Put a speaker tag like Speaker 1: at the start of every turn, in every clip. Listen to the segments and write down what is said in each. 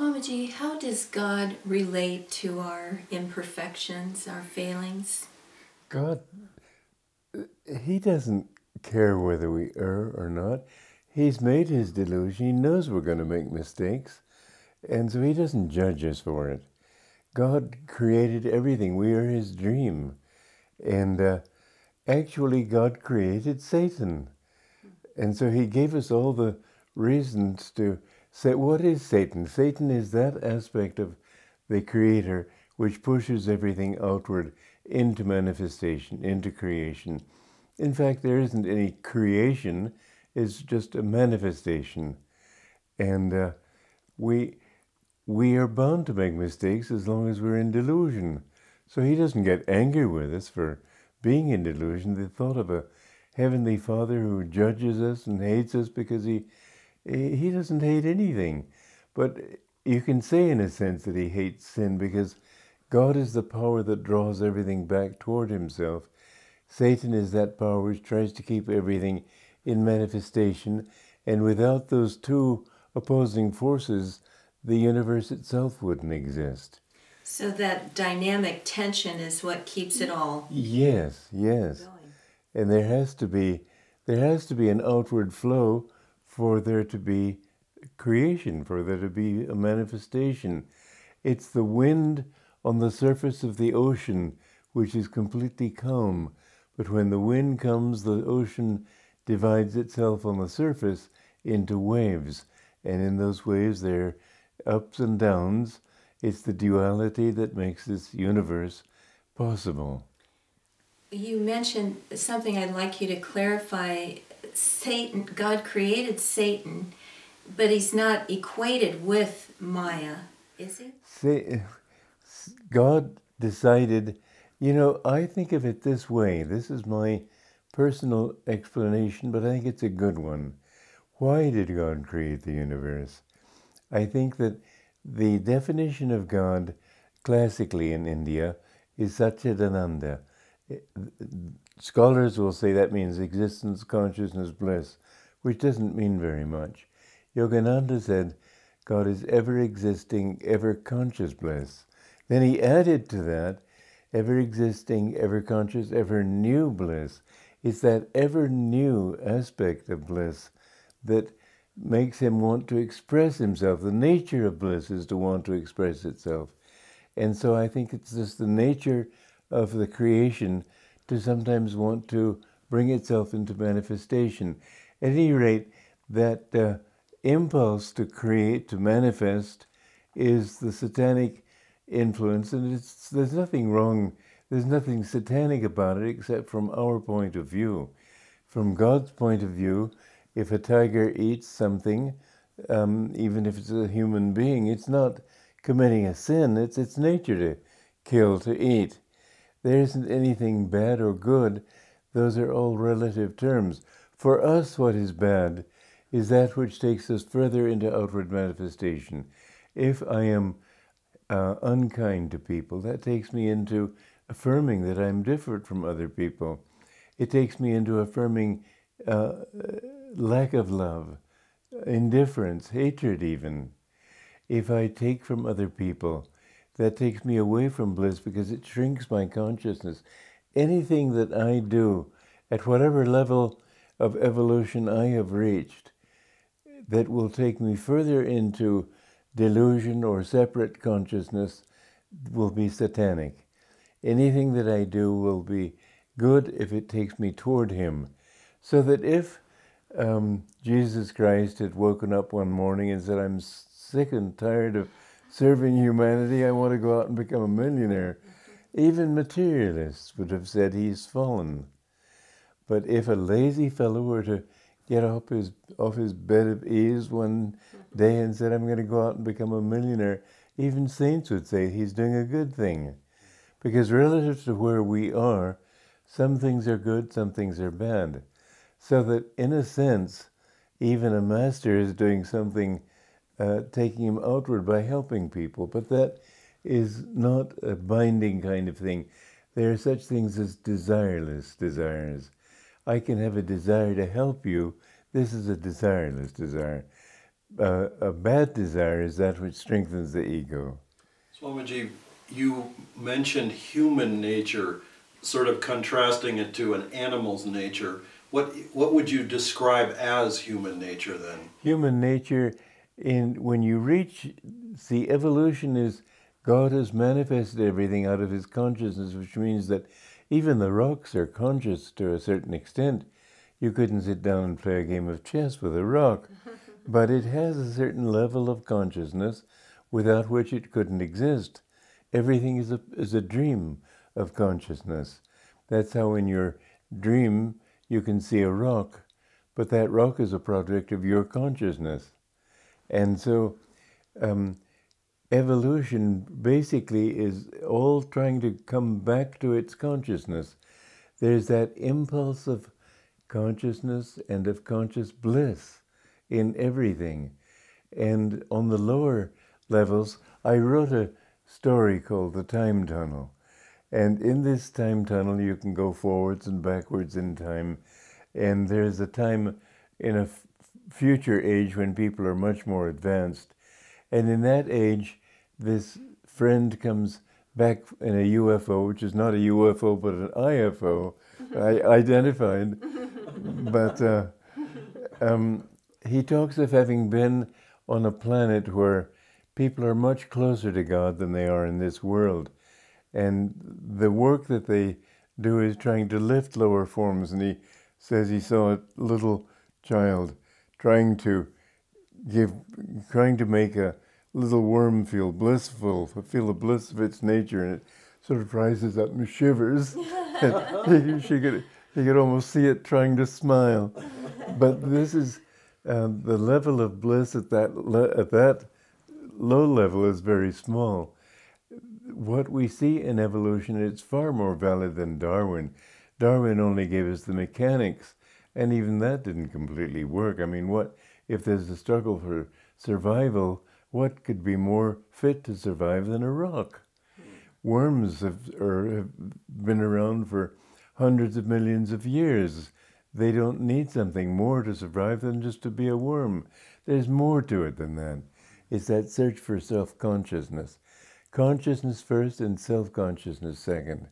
Speaker 1: Swamiji, how does God relate to our imperfections, our failings?
Speaker 2: God, He doesn't care whether we err or not. He's made His delusion. He knows we're going to make mistakes. And so He doesn't judge us for it. God created everything. We are His dream. And uh, actually, God created Satan. And so He gave us all the reasons to say, what is Satan? Satan is that aspect of the Creator which pushes everything outward into manifestation, into creation. In fact, there isn't any creation, it's just a manifestation. And uh, we, we are bound to make mistakes as long as we're in delusion. So he doesn't get angry with us for being in delusion. The thought of a heavenly Father who judges us and hates us because he he doesn't hate anything. But you can say, in a sense, that he hates sin because God is the power that draws everything back toward himself. Satan is that power which tries to keep everything in manifestation. And without those two opposing forces, the universe itself wouldn't exist.
Speaker 1: So that dynamic tension is what keeps it all.
Speaker 2: Yes, yes. Going. And there has to be there has to be an outward flow for there to be creation, for there to be a manifestation. It's the wind on the surface of the ocean which is completely calm. But when the wind comes, the ocean divides itself on the surface into waves. And in those waves, there are ups and downs. It's the duality that makes this universe possible.
Speaker 1: You mentioned something I'd like you to clarify Satan, God created Satan, but he's not equated with Maya, is he?
Speaker 2: Say, God decided, you know, I think of it this way. This is my personal explanation, but I think it's a good one. Why did God create the universe? I think that the definition of God classically in India is Satchidananda. Scholars will say that means existence, consciousness, bliss, which doesn't mean very much. Yogananda said God is ever existing, ever conscious bliss. Then he added to that ever existing, ever conscious, ever new bliss. It's that ever new aspect of bliss that makes him want to express himself. The nature of bliss is to want to express itself. And so I think it's just the nature of the creation to sometimes want to bring itself into manifestation. At any rate, that uh, impulse to create, to manifest, is the satanic influence, and there's nothing wrong, there's nothing satanic about it except from our point of view. From God's point of view, if a tiger eats something, um, even if it's a human being, it's not committing a sin, it's its nature to kill, to eat. There isn't anything bad or good. Those are all relative terms. For us, what is bad is that which takes us further into outward manifestation. If I am uh, unkind to people, that takes me into affirming that I'm different from other people. It takes me into affirming uh, lack of love, indifference, hatred, even. If I take from other people, that takes me away from bliss because it shrinks my consciousness. Anything that I do, at whatever level of evolution I have reached, that will take me further into delusion or separate consciousness will be satanic. Anything that I do will be good if it takes me toward Him. So that if um, Jesus Christ had woken up one morning and said, I'm sick and tired of serving humanity, I want to go out and become a millionaire. Even materialists would have said he's fallen. But if a lazy fellow were to get off his, off his bed of ease one day and said, I'm going to go out and become a millionaire, even saints would say he's doing a good thing. Because relative to where we are, some things are good, some things are bad. So that in a sense, even a master is doing something uh, taking him outward by helping people. But that is not a binding kind of thing. There are such things as desireless desires. I can have a desire to help you. This is a desireless desire. uh, a bad desire is that which strengthens the ego.
Speaker 3: Swamiji, you mentioned human nature, sort of contrasting it to an animal's nature. What what would you describe as human nature then?
Speaker 2: Human nature, in when you reach the evolution is God has manifested everything out of His consciousness, which means that even the rocks are conscious to a certain extent. You couldn't sit down and play a game of chess with a rock, but it has a certain level of consciousness without which it couldn't exist. Everything is a, is a dream of consciousness. That's how in your dream you can see a rock, but that rock is a product of your consciousness. And so um, evolution basically is all trying to come back to its consciousness. There's that impulse of consciousness and of conscious bliss in everything. And on the lower levels, I wrote a story called The Time Tunnel. And in this time tunnel, you can go forwards and backwards in time. And there's a time in a future age when people are much more advanced. And in that age, this friend comes back in a UFO, which is not a UFO but an IFO, I identified. but uh, um, he talks of having been on a planet where people are much closer to God than they are in this world. And the work that they do is trying to lift lower forms. And he says he saw a little child trying to give, trying to make a little worm feel blissful, feel the bliss of its nature, and it sort of rises up and shivers. she could, you could almost see it trying to smile. But this is uh, the level of bliss at that le- at that low level is very small. What we see in evolution is far more valid than Darwin. Darwin only gave us the mechanics, and even that didn't completely work. I mean, what if there's a struggle for survival? What could be more fit to survive than a rock? Worms have, are, have been around for hundreds of millions of years. They don't need something more to survive than just to be a worm. There's more to it than that. It's that search for self consciousness. Consciousness first and self consciousness second.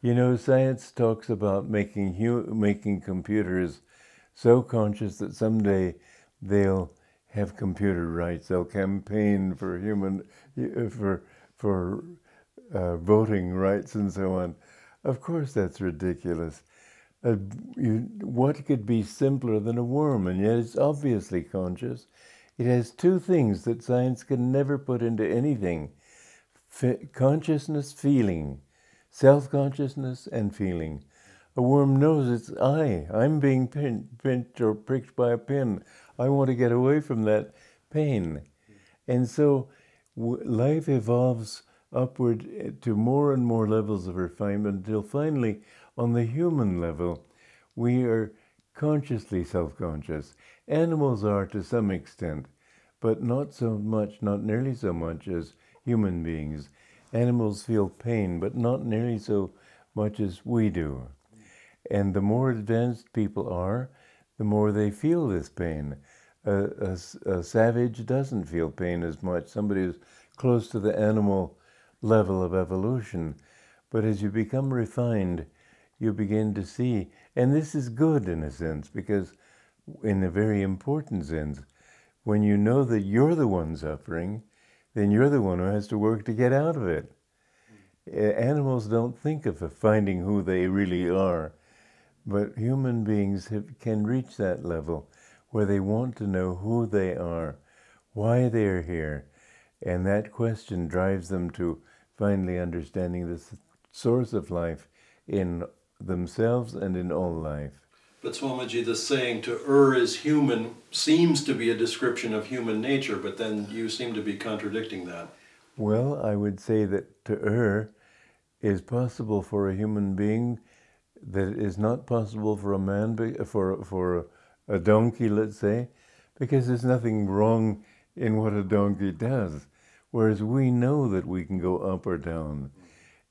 Speaker 2: You know, science talks about making, hu- making computers so conscious that someday they'll have computer rights. They'll campaign for human, for, for uh, voting rights and so on. Of course, that's ridiculous. Uh, you, what could be simpler than a worm? And yet it's obviously conscious. It has two things that science can never put into anything consciousness, feeling, self consciousness, and feeling. A worm knows it's I. I'm being pinched or pricked by a pin. I want to get away from that pain. And so w- life evolves upward eh, to more and more levels of refinement until finally, on the human level, we are consciously self conscious. Animals are to some extent, but not so much, not nearly so much as human beings. Animals feel pain, but not nearly so much as we do. And the more advanced people are, the more they feel this pain. A, a, a savage doesn't feel pain as much. Somebody who's close to the animal level of evolution. But as you become refined, you begin to see, and this is good in a sense, because in a very important sense, when you know that you're the one suffering, then you're the one who has to work to get out of it. Animals don't think of finding who they really are, but human beings have, can reach that level where they want to know who they are, why they're here, and that question drives them to finally understanding the source of life in themselves and in all life.
Speaker 3: But Swamiji, the saying to err is human seems to be a description of human nature, but then you seem to be contradicting that.
Speaker 2: Well, I would say that to err is possible for a human being that is not possible for a man, for, for a donkey, let's say, because there's nothing wrong in what a donkey does. Whereas we know that we can go up or down.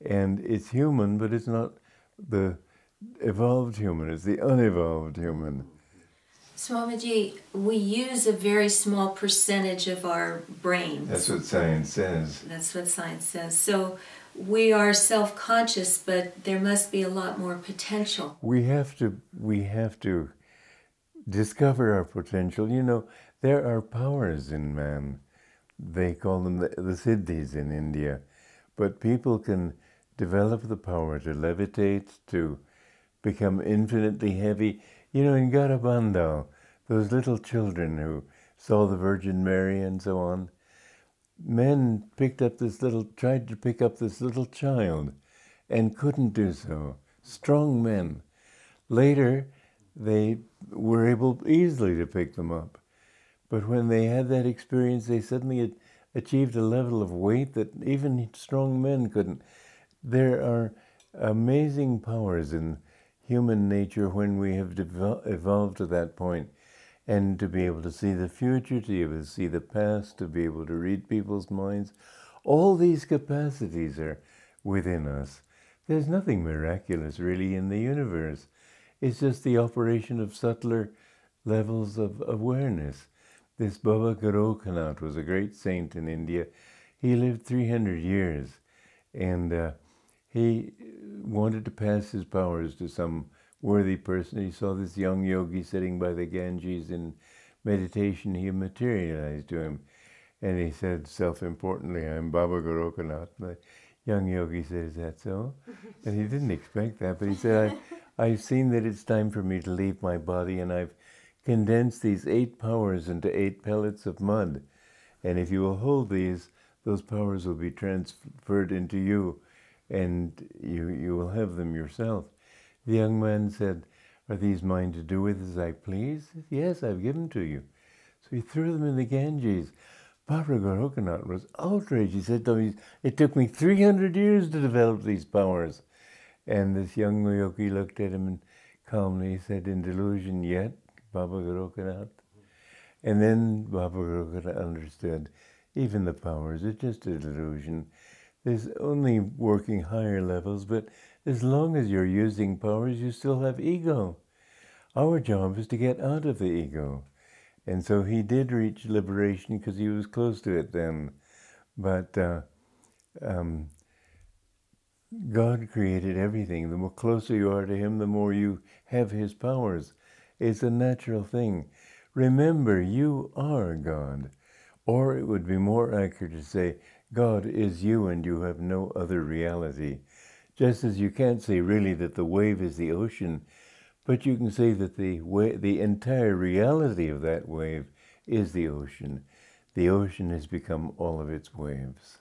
Speaker 2: And it's human, but it's not the evolved human, it's the unevolved human.
Speaker 1: Swamiji, we use a very small percentage of our brains.
Speaker 2: That's what science says.
Speaker 1: That's what science says. So we are self-conscious, but there must be a lot more potential.
Speaker 2: We have to we have to discover our potential. You know, there are powers in man. They call them the, the siddhis in India. But people can develop the power to levitate, to become infinitely heavy. You know, in Garabandal, those little children who saw the Virgin Mary and so on, men picked up this little, tried to pick up this little child and couldn't do so. Strong men. Later, they were able easily to pick them up. But when they had that experience, they suddenly achieved a level of weight that even strong men couldn't. There are amazing powers in human nature when we have evolved to that point and to be able to see the future, to be able to see the past, to be able to read people's minds. All these capacities are within us. There's nothing miraculous really in the universe. It's just the operation of subtler levels of awareness. This Baba Goraknath was a great saint in India. He lived 300 years and uh, he wanted to pass his powers to some worthy person. He saw this young yogi sitting by the Ganges in meditation. He materialized to him. And he said self importantly, I'm Baba Goraknath. The young yogi said, Is that so? And he didn't expect that, but he said, I, I've seen that it's time for me to leave my body, and I've condensed these eight powers into eight pellets of mud. And if you will hold these, those powers will be transferred into you, and you, you will have them yourself. The young man said, Are these mine to do with as I please? Yes, I've given them to you. So he threw them in the Ganges. Baba Goraknath was outraged. He said to me, It took me 300 years to develop these powers. And this young yogi looked at him and calmly said, In delusion yet, Baba? And then Baba Goraknath understood, even the powers are just a delusion. There's only working higher levels, but as long as you're using powers, you still have ego. Our job is to get out of the ego. And so he did reach liberation because he was close to it then. But uh, um, God created everything. The more closer you are to Him, the more you have His powers. It's a natural thing. Remember, you are God. Or it would be more accurate to say, God is you and you have no other reality. Just as you can't say really that the wave is the ocean, but you can say that the, wa- the entire reality of that wave is the ocean. The ocean has become all of its waves.